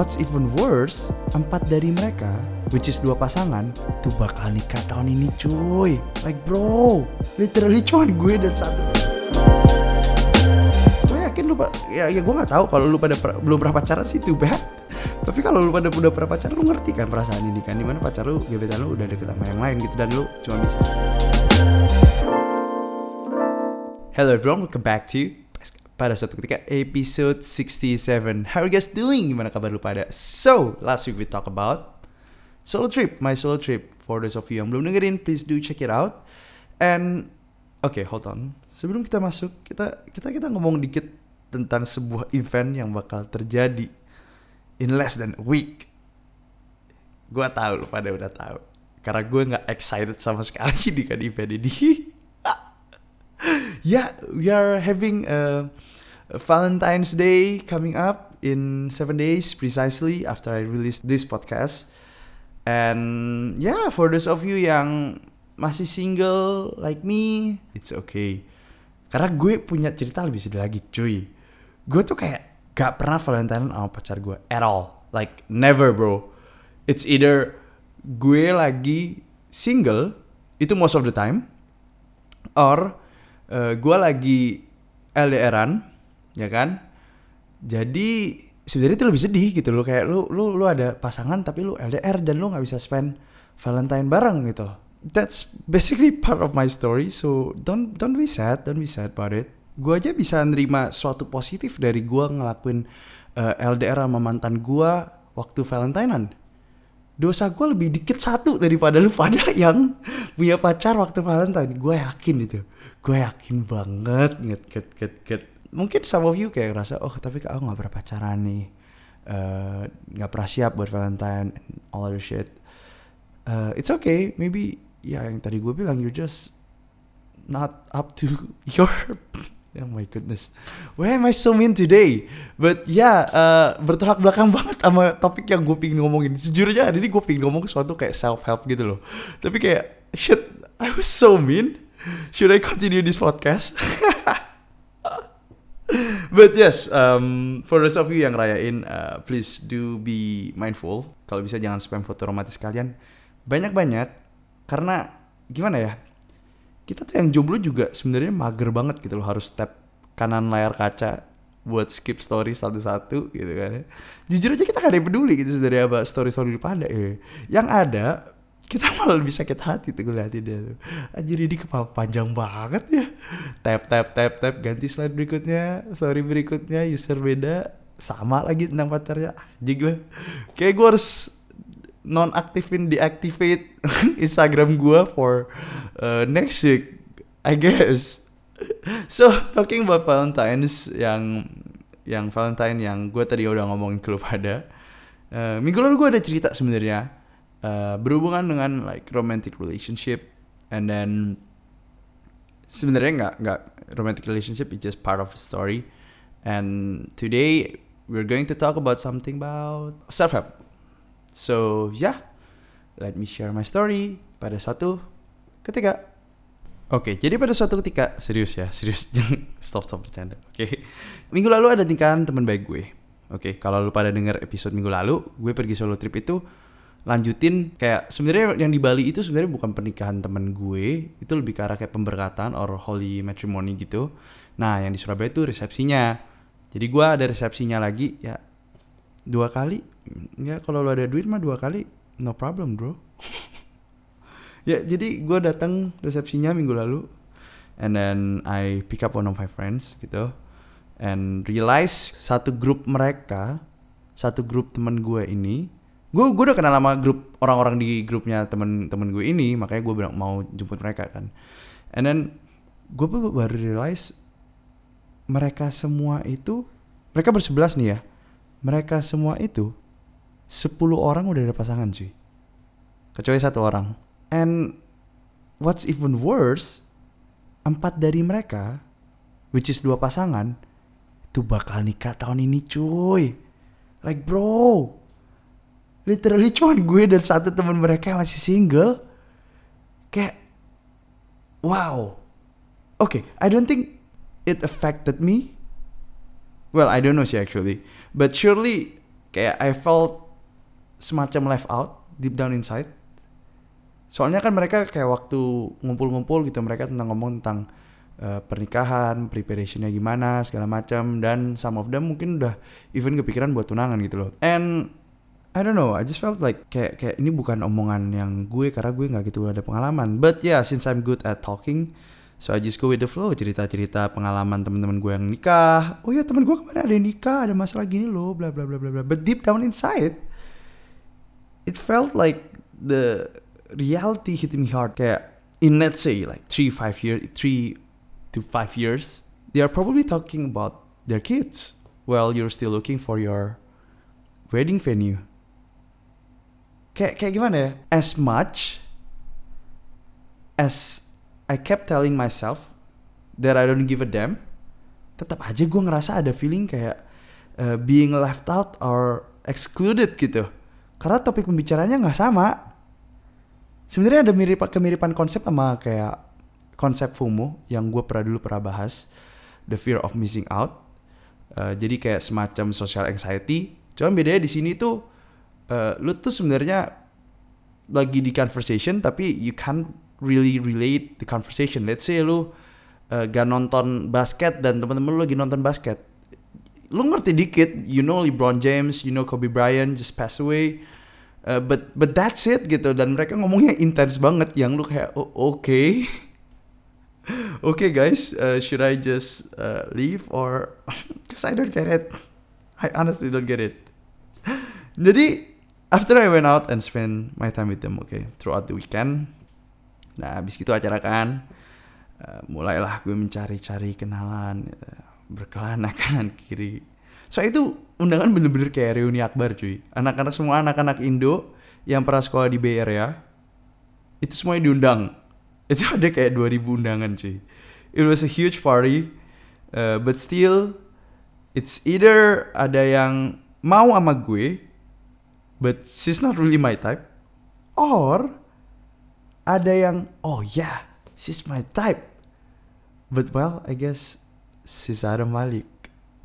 what's even worse, empat dari mereka, which is dua pasangan, tuh bakal nikah tahun ini cuy. Like bro, literally cuma gue dan satu. Gue yakin lu, ya, ya gue nggak tahu kalau lu pada per- belum pernah pacaran sih too bad. Tapi kalau lu pada udah pernah pacaran, lu ngerti kan perasaan ini kan, di mana pacar lu, gebetan lu udah deket sama yang lain gitu dan lu cuma bisa. Hello everyone, welcome back to pada suatu ketika episode 67 How are you guys doing? Gimana kabar lu pada? So, last week we talk about solo trip, my solo trip. For those of you yang belum dengerin, please do check it out. And oke, hold on. Sebelum kita masuk, kita kita kita ngomong dikit tentang sebuah event yang bakal terjadi in less than a week. Gua tahu lu pada udah tahu. Karena gue nggak excited sama sekali dengan event ini. Yeah, we are having a, a Valentine's Day coming up in seven days precisely after I release this podcast. And yeah, for those of you yang masih single like me, it's okay. Karena gue punya cerita lebih sedih lagi, cuy. Gue tuh kayak gak pernah Valentine sama pacar gue at all. Like never, bro. It's either gue lagi single, itu most of the time, or uh, gue lagi LDRan, ya kan? Jadi sebenarnya itu lebih sedih gitu loh kayak lu lu lu ada pasangan tapi lu LDR dan lu nggak bisa spend Valentine bareng gitu. That's basically part of my story. So don't don't be sad, don't be sad about it. Gue aja bisa nerima suatu positif dari gue ngelakuin uh, LDR sama mantan gue waktu Valentinean dosa gue lebih dikit satu daripada lu pada yang punya pacar waktu Valentine. Gue yakin itu. Gue yakin banget. Get, get, get, get. Mungkin some of you kayak ngerasa, oh tapi aku gak pernah pacaran nih. Eh, Nggak pernah siap buat Valentine. All other shit. Eh, it's okay. Maybe ya yang tadi gue bilang, you're just not up to your Oh my goodness, why am I so mean today? But ya, yeah, bertolak belakang banget sama topik yang gue pingin ngomongin. Sejujurnya hari ini gue pingin ngomong sesuatu kayak self help gitu loh. Tapi kayak shit, I was so mean. Should I continue this podcast? But yes, um, for those of you yang rayain, uh, please do be mindful. Kalau bisa jangan spam foto romantis kalian banyak-banyak, karena gimana ya? Kita tuh yang jomblo juga sebenarnya mager banget gitu loh harus tap kanan layar kaca buat skip story satu-satu gitu kan ya. Jujur aja kita gak ada yang peduli gitu sebenarnya apa story-story pada ya. Yang ada kita malah lebih sakit hati tuh ngeliatin dia tuh. Anjir ini kepala panjang banget ya. Tap tap tap tap ganti slide berikutnya, story berikutnya user beda sama lagi tentang pacarnya. Anjing lah. Kayak gue harus nonaktifin deactivate Instagram gua for uh, next week I guess. So talking about Valentine's yang yang Valentine yang gue tadi udah ngomongin ke lu pada uh, minggu lalu gue ada cerita sebenarnya uh, berhubungan dengan like romantic relationship. And then sebenarnya nggak nggak romantic relationship is just part of the story. And today we're going to talk about something about self help So yeah, let me share my story pada suatu ketika. Oke, jadi pada suatu ketika serius ya, serius stop stop bercanda. Oke, minggu lalu ada nikahan teman baik gue. Oke, kalau lu pada denger episode minggu lalu, gue pergi solo trip itu lanjutin kayak sebenarnya yang di Bali itu sebenarnya bukan pernikahan temen gue, itu lebih ke arah kayak pemberkatan or holy matrimony gitu. Nah, yang di Surabaya itu resepsinya. Jadi gue ada resepsinya lagi ya dua kali ya kalau lo ada duit mah dua kali no problem bro. Ya jadi gue datang resepsinya minggu lalu and then I pick up one of my friends gitu and realize satu grup mereka satu grup teman gue ini gue gue udah kenal sama grup orang-orang di grupnya temen-temen gue ini makanya gue bilang mau jemput mereka kan. And then gue baru realize mereka semua itu mereka bersebelas nih ya mereka semua itu 10 orang udah ada pasangan cuy. Kecuali satu orang. And what's even worse, empat dari mereka, which is dua pasangan, itu bakal nikah tahun ini cuy. Like bro, literally cuman gue dan satu teman mereka yang masih single. Kayak, wow. Oke, okay, I don't think it affected me Well, I don't know sih actually. But surely kayak I felt semacam left out deep down inside soalnya kan mereka kayak waktu ngumpul-ngumpul gitu mereka tentang ngomong tentang uh, pernikahan preparationnya gimana segala macam dan some of them mungkin udah even kepikiran buat tunangan gitu loh and I don't know, I just felt like kayak kayak ini bukan omongan yang gue karena gue nggak gitu ada pengalaman. But yeah, since I'm good at talking, so I just go with the flow cerita-cerita pengalaman teman-teman gue yang nikah. Oh ya teman gue kemarin ada yang nikah, ada masalah gini loh, bla bla bla bla bla. But deep down inside, it felt like the reality hit me hard. Kayak in let's say like three five years, three to five years, they are probably talking about their kids. While you're still looking for your wedding venue. Kayak kayak gimana as much as I kept telling myself that I don't give a damn tetap aja gue ngerasa ada feeling kayak uh, being left out or excluded gitu karena topik pembicaranya nggak sama sebenarnya ada mirip kemiripan konsep sama kayak konsep FOMO yang gue pernah dulu pernah bahas the fear of missing out uh, jadi kayak semacam social anxiety cuman bedanya di sini tuh uh, lu tuh sebenarnya lagi di conversation tapi you can't really relate the conversation. Let's say lu uh, gak nonton basket dan teman-teman lu lagi nonton basket. Lu ngerti dikit, you know LeBron James, you know Kobe Bryant just passed away. Uh, but but that's it gitu dan mereka ngomongnya intens banget yang lu kayak oh, oke. Okay. okay, guys, uh, should I just uh, leave or cause I don't get it. I honestly don't get it. Jadi after I went out and spend my time with them, okay, throughout the weekend. Nah, habis itu acara kan, uh, mulailah gue mencari-cari kenalan, uh, berkelana kanan kiri. So itu undangan bener-bener kayak reuni akbar cuy. Anak-anak semua anak-anak Indo yang pernah sekolah di Bay Area, itu semuanya diundang. Itu ada kayak 2000 undangan cuy. It was a huge party, uh, but still, it's either ada yang mau sama gue, but she's not really my type or ada yang oh yeah she's my type but well I guess Adam Malik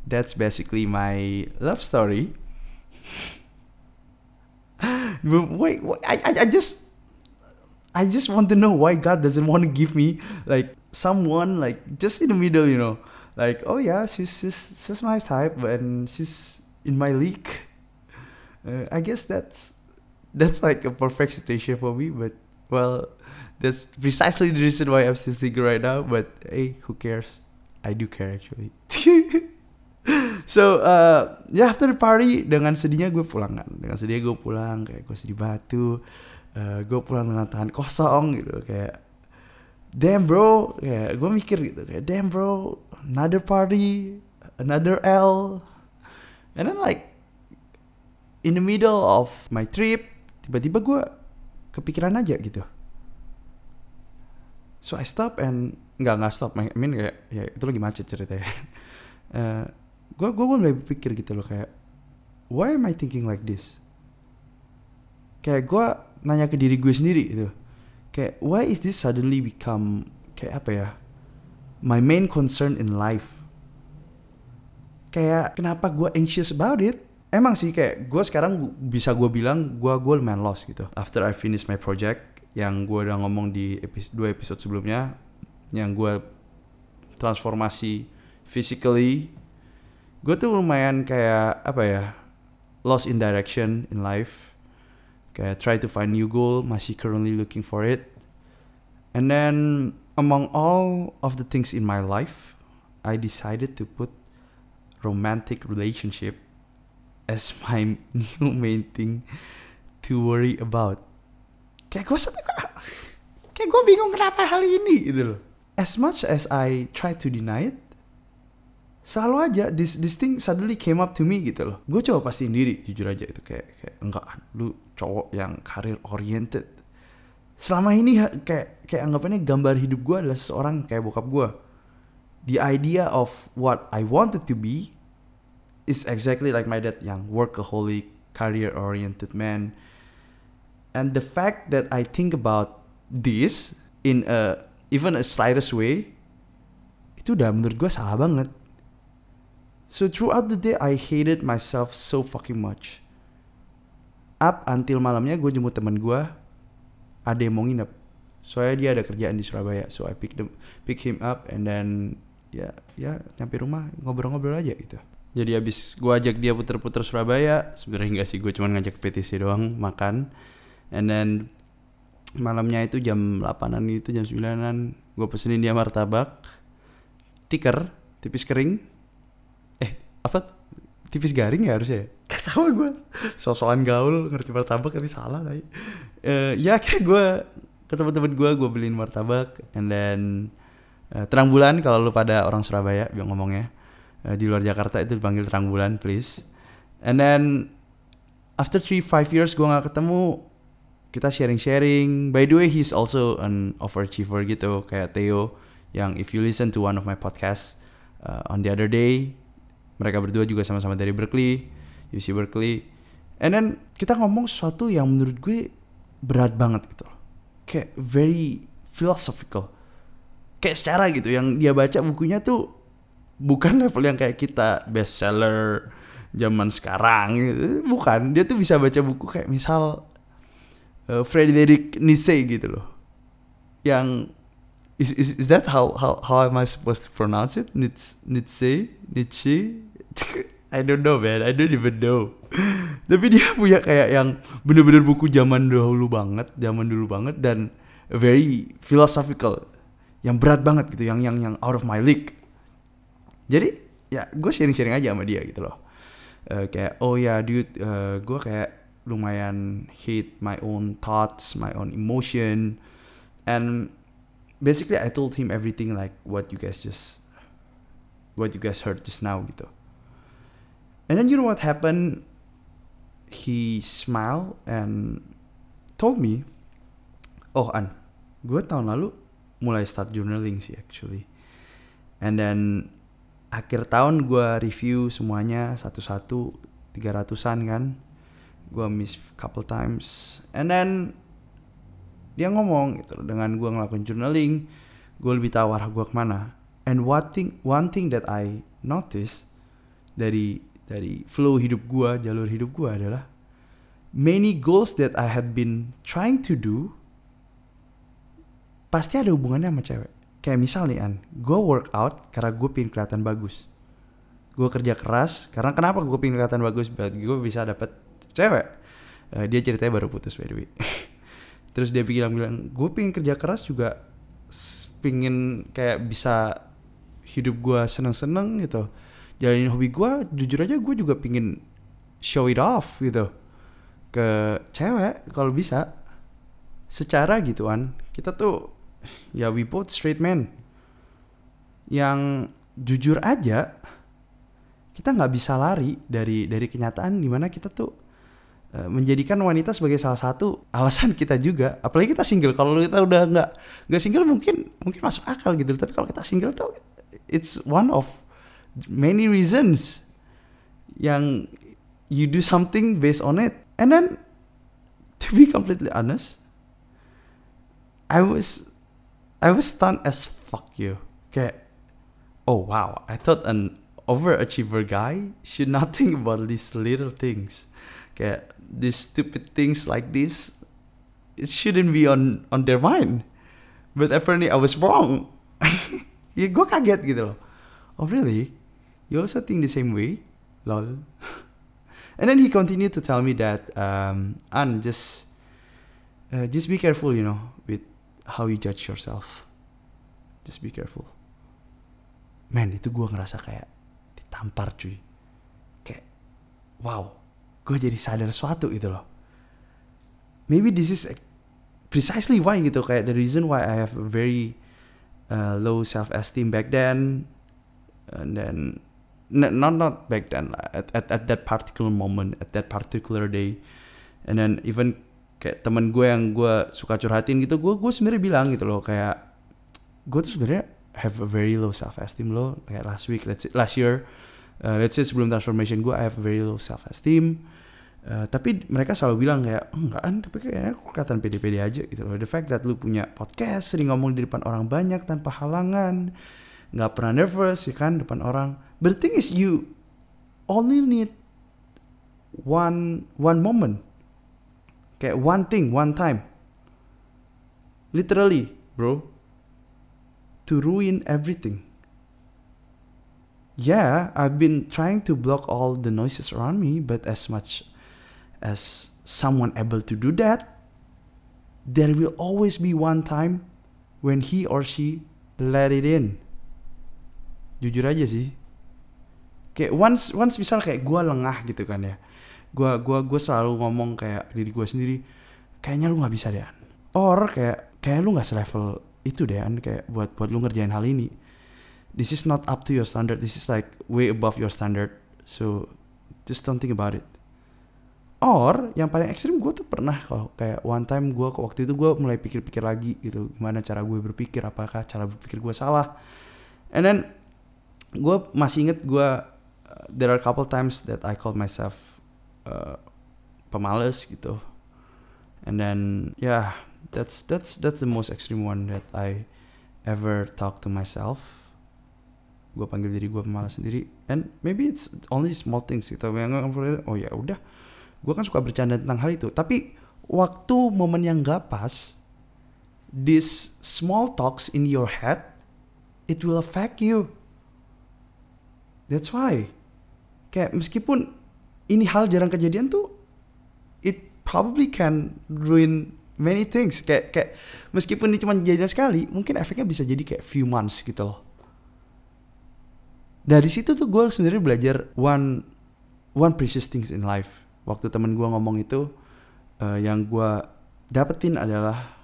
that's basically my love story wait, wait I, I I just I just want to know why God doesn't want to give me like someone like just in the middle you know like oh yeah she's she's, she's my type and she's in my league uh, I guess that's that's like a perfect situation for me. But well, that's precisely the reason why I'm still single right now. But hey, who cares? I do care actually. so uh, ya yeah, after the party dengan sedihnya gue pulang kan. Dengan sedihnya gue pulang kayak gue sedih batu uh, gue pulang dengan tangan kosong gitu. Kayak damn bro. Kayak gue mikir gitu kayak damn bro another party another L. And then like in the middle of my trip tiba-tiba gue kepikiran aja gitu. So I stop and nggak nggak stop. I mean kayak ya itu lagi macet ceritanya. Uh, gue gue mulai berpikir gitu loh kayak why am I thinking like this? Kayak gue nanya ke diri gue sendiri gitu. Kayak why is this suddenly become kayak apa ya? My main concern in life. Kayak kenapa gue anxious about it? Emang sih kayak gue sekarang bisa gue bilang gue gue lumayan lost gitu. After I finish my project yang gue udah ngomong di episode, dua episode sebelumnya yang gue transformasi physically gue tuh lumayan kayak apa ya lost in direction in life kayak try to find new goal masih currently looking for it and then among all of the things in my life I decided to put romantic relationship as my new main thing to worry about. Kayak gue kayak gue bingung kenapa hal ini gitu loh. As much as I try to deny it, selalu aja this this thing suddenly came up to me gitu loh. Gue coba pastiin diri jujur aja itu kayak kayak enggak lu cowok yang karir oriented. Selama ini kayak kayak anggapannya gambar hidup gue adalah seorang kayak bokap gue. The idea of what I wanted to be is exactly like my dad yang workaholic career oriented man and the fact that I think about this in a even a slightest way itu udah menurut gue salah banget So throughout the day I hated myself so fucking much. Up until malamnya gue jemput teman gue, ada yang mau nginep. Soalnya dia ada kerjaan di Surabaya, so I pick them, pick him up and then ya ya nyampe rumah ngobrol-ngobrol aja gitu. Jadi abis gue ajak dia puter-puter Surabaya, sebenarnya enggak sih gue cuma ngajak PTC doang makan, and then malamnya itu jam 8an itu jam 9an gue pesenin dia martabak, tiker, tipis kering, eh apa? Tipis garing ya harusnya Gak tau gue sosokan gaul ngerti martabak tapi salah tadi uh, ya akhirnya gue ke teman-teman gue gue beliin martabak. And then uh, terang bulan kalau lu pada orang Surabaya biar ngomongnya uh, di luar Jakarta itu dipanggil terang bulan please. And then after three five years gue nggak ketemu kita sharing-sharing. By the way he's also an overachiever gitu kayak Theo yang if you listen to one of my podcast uh, on the other day mereka berdua juga sama-sama dari Berkeley UC Berkeley. And then kita ngomong sesuatu yang menurut gue berat banget gitu kayak very philosophical. Kayak secara gitu yang dia baca bukunya tuh bukan level yang kayak kita bestseller zaman sekarang. Bukan dia tuh bisa baca buku kayak misal uh, Friedrich Nietzsche gitu loh. Yang is is is that how how how am I supposed to pronounce it? Nietzsche Nietzsche I don't know man. I don't even know. Tapi dia punya kayak yang bener-bener buku zaman dahulu banget zaman dulu banget dan very philosophical. Yang berat banget gitu yang yang yang out of my league. Jadi ya gue sharing-sharing aja sama dia gitu loh. Uh, kayak oh ya dude uh, gue kayak lumayan hate my own thoughts my own emotion. And basically I told him everything like what you guys just what you guys heard just now gitu. And then you know what happened? He smiled and told me oh an gue tahun lalu mulai start journaling sih actually. And then akhir tahun gue review semuanya satu-satu tiga ratusan kan gue miss couple times. And then dia ngomong gitu dengan gue ngelakuin journaling gue lebih tahu arah gue ke mana. And one thing one thing that I notice dari dari flow hidup gue jalur hidup gue adalah many goals that I had been trying to do pasti ada hubungannya sama cewek. Kayak misal nih an gue workout karena gue pengen kelihatan bagus. Gue kerja keras karena kenapa gue pengen kelihatan bagus? Biar gue bisa dapet cewek? Uh, dia ceritanya baru putus by the way. Terus dia bilang bilang gue pengen kerja keras juga. Pengen kayak bisa hidup gue seneng-seneng gitu. Jalanin hobi gue jujur aja gue juga pengen show it off gitu ke cewek kalau bisa. Secara gituan kita tuh ya we both straight man yang jujur aja kita nggak bisa lari dari dari kenyataan di mana kita tuh uh, menjadikan wanita sebagai salah satu alasan kita juga. Apalagi kita single. Kalau kita udah nggak nggak single mungkin mungkin masuk akal gitu. Tapi kalau kita single tuh it's one of many reasons yang you do something based on it. And then to be completely honest I was I was stunned as fuck you kayak oh wow. I thought an overachiever guy should not think about these little things kayak these stupid things like this it shouldn't be on on their mind. But apparently I was wrong. Ya gue kaget gitu loh. Oh really? You also think the same way? Lol. And then he continued to tell me that um An just uh, just be careful you know with how you judge yourself. Just be careful. Man itu gue ngerasa kayak ditampar cuy. Kayak wow gue jadi sadar sesuatu gitu loh. Maybe this is precisely why gitu kayak the reason why I have a very uh, low self esteem back then and then not not back then at, at at that particular moment at that particular day. And then even kayak teman gue yang gue suka curhatin gitu gue gue sebenarnya bilang gitu loh kayak gue tuh sebenarnya have a very low self esteem loh kayak last week let's say, last year uh, let's say sebelum transformation gue I have very low self esteem uh, tapi mereka selalu bilang kayak oh, enggak kan? Tapi kayaknya aku kelihatan pede-pede aja gitu loh. The fact that lu punya podcast sering ngomong di depan orang banyak tanpa halangan nggak pernah nervous ya kan depan orang. But the thing is you only need one one moment. Kayak one thing one time. Literally bro. To ruin everything yeah i've been trying to block all the noises around me but as much as someone able to do that there will always be one time when he or she let it in. Jujur aja sih. Kayak once once misal kayak gue lengah gitu kan ya. Gue gua gue selalu ngomong kayak diri gue sendiri kayaknya lu nggak bisa deh or kayak kayak lu nggak selevel itu deh kayak buat buat lu ngerjain hal ini this is not up to your standard this is like way above your standard. So just don't think about it. Or yang paling ekstrim gue tuh pernah kalau kayak one time gue waktu itu gue mulai pikir-pikir lagi gitu gimana cara gue berpikir apakah cara berpikir gue salah. And then gue masih inget gue uh, there are a couple times that I call myself uh, pemalas gitu. And then yeah that's that's that's the most extreme one that I ever talk to myself gue panggil diri gue pemalas sendiri. And maybe it's only small things gitu. Yang oh ya udah gue kan suka bercanda tentang hal itu. Tapi waktu momen yang gak pas this small talks in your head it will affect you. That's why. Kayak meskipun ini hal jarang kejadian tuh it probably can ruin many things. Kayak kayak meskipun ini cuma kejadian sekali mungkin efeknya bisa jadi kayak few months gitu loh dari situ tuh gue sendiri belajar one one precious things in life. Waktu temen gue ngomong itu uh, yang gue dapetin adalah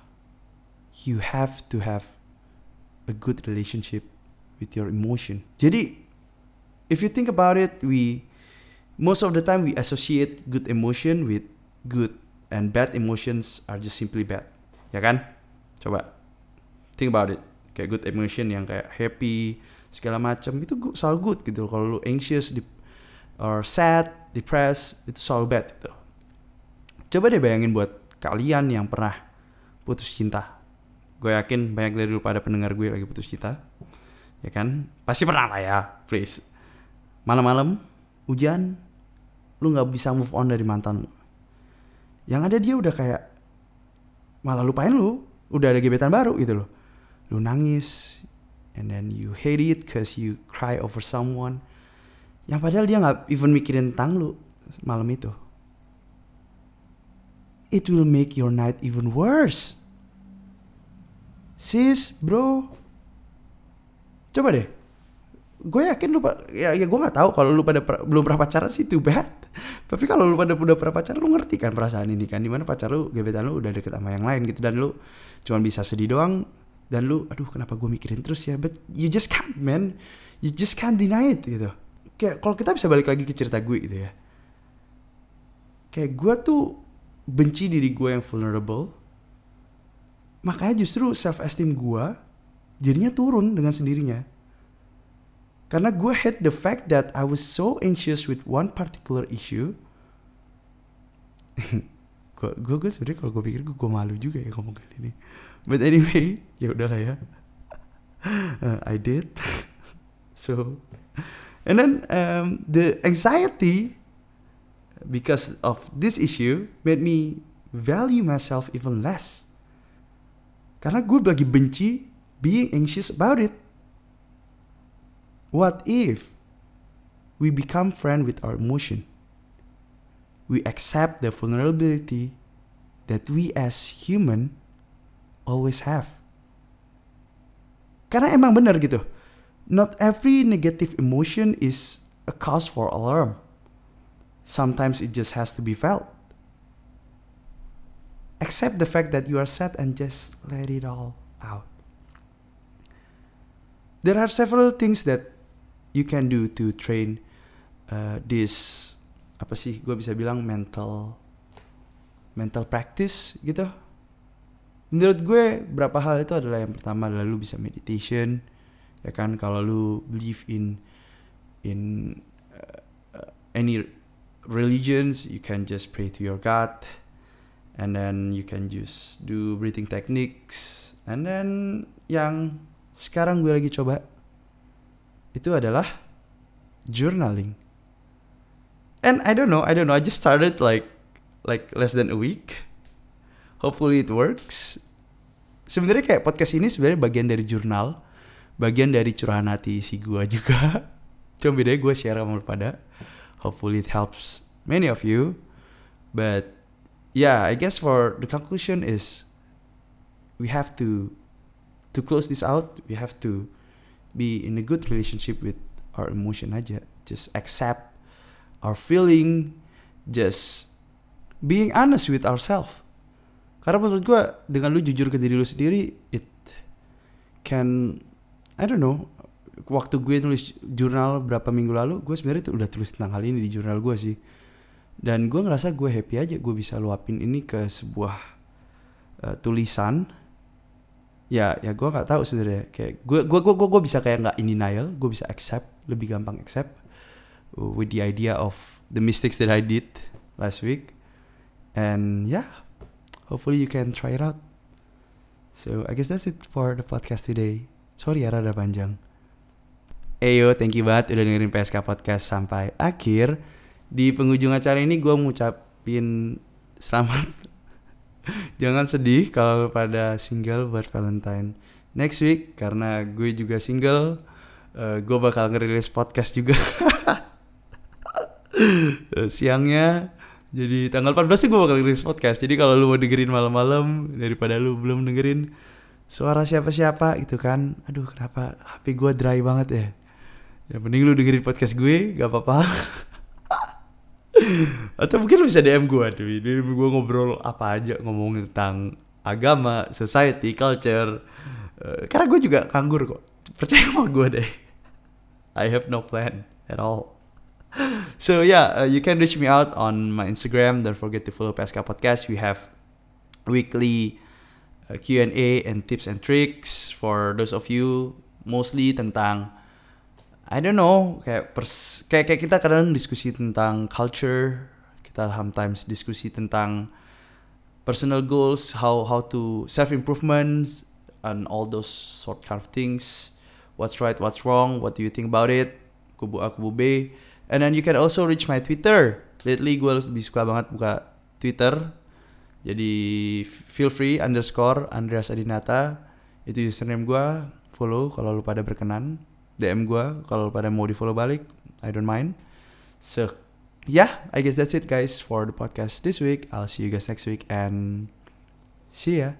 you have to have a good relationship with your emotion. Jadi if you think about it we most of the time we associate good emotion with good and bad emotions are just simply bad. Ya kan? Coba think about it kayak good emotion yang kayak happy segala macam itu selalu good gitu kalau lu anxious di, or sad depressed itu selalu bad gitu. Coba deh bayangin buat kalian yang pernah putus cinta. Gue yakin banyak dari lu pada pendengar gue lagi putus cinta ya kan? Pasti pernah lah ya please. Malam-malam hujan lu nggak bisa move on dari mantan lu. Yang ada dia udah kayak malah lupain lu udah ada gebetan baru gitu loh lu nangis and then you hate it cause you cry over someone. Yang padahal dia nggak even mikirin tentang lu malam itu. It will make your night even worse. Sis bro. Coba deh. Gue yakin lu ya, ya gue nggak tahu kalau lu pada belum pernah pacaran sih too bad. Tapi kalau lu pada udah pernah pacaran lu ngerti kan perasaan ini kan? Di mana pacar lu gebetan lu udah deket sama yang lain gitu. Dan lu cuma bisa sedih doang dan lu aduh kenapa gue mikirin terus ya? But you just can't man. You just can't deny it gitu. Kayak kalau kita bisa balik lagi ke cerita gue gitu ya. Kayak gue tuh benci diri gue yang vulnerable. Makanya justru self esteem gue jadinya turun dengan sendirinya. Karena gue hate the fact that I was so anxious with one particular issue gue gue sebenarnya kalau gue pikir gue gue malu juga ya ngomong kali ini but anyway ya udahlah ya. Uh, I did. So and then um, the anxiety because of this issue made me value myself even less. Karena gue lagi benci being anxious about it. What if we become friend with our emotion we accept the vulnerability that we as human always have. Karena emang benar gitu. Not every negative emotion is a cause for alarm. Sometimes it just has to be felt. Accept the fact that you are sad and just let it all out. There are several things that you can do to train uh, this apa sih gue bisa bilang mental mental practice gitu. Menurut gue berapa hal itu adalah yang pertama adalah lu bisa meditation ya kan? Kalau lu believe in in uh, any religions you can just pray to your God and then you can just do breathing techniques and then yang sekarang gue lagi coba itu adalah journaling and I don't know, I don't know. I just started like like less than a week. Hopefully it works. Sebenarnya kayak podcast ini sebenarnya bagian dari jurnal, bagian dari curahan hati si gua juga. Cuma bedanya gue share sama lu pada. Hopefully it helps many of you. But yeah, I guess for the conclusion is we have to to close this out. We have to be in a good relationship with our emotion aja. Just accept our feeling. Just being honest with ourselves. Karena menurut gue dengan lu jujur ke diri lu sendiri, it can I don't know. Waktu gue nulis jurnal berapa minggu lalu, gue sebenarnya udah tulis tentang hal ini di jurnal gue sih dan gue ngerasa gue happy aja gue bisa luapin ini ke sebuah uh, tulisan ya ya gue nggak tahu sebenarnya kayak gue gue gue gue bisa kayak nggak in denial gue bisa accept lebih gampang accept with the idea of the mistakes that I did last week. And yeah hopefully you can try it out. So I guess that's it for the podcast today. Sorry ya rada panjang. Eyo, thank you banget udah dengerin PSK Podcast sampai akhir. Di penghujung acara ini gue ngucapin selamat. Jangan sedih kalau pada single buat Valentine. Next week karena gue juga single uh, eh, gue bakal ngerilis podcast juga siangnya jadi tanggal 14 sih gue bakal ngerilis podcast. Jadi kalau lu mau dengerin malam-malam daripada lu belum dengerin suara siapa-siapa gitu kan aduh kenapa? HP gue dry banget ya. Ya mending lu dengerin podcast gue gak apa-apa. Atau mungkin bisa DM gue tuh DM gue ngobrol apa aja ngomongin tentang agama society culture. Uh, karena gue juga nganggur kok. Percaya sama gue deh. I have no plan at all so yeah uh, you can reach me out on my Instagram. Don't forget to follow PSK Podcast. We have weekly uh, Q&A and tips and tricks for those of you mostly tentang I don't know kayak pers kayak kayak kita kadang diskusi tentang culture kita sometimes diskusi tentang personal goals how how to self improvements and all those sort kind of things. What's right what's wrong what do you think about it? Kubu A kubu B and then you can also reach my Twitter. Lately gue lebih suka banget buka Twitter. Jadi feel free underscore Andreas Adinata. Itu username gue follow kalau lu pada berkenan. DM gue kalau pada mau di follow balik. I don't mind. So yeah I guess that's it guys for the podcast this week. I'll see you guys next week and see ya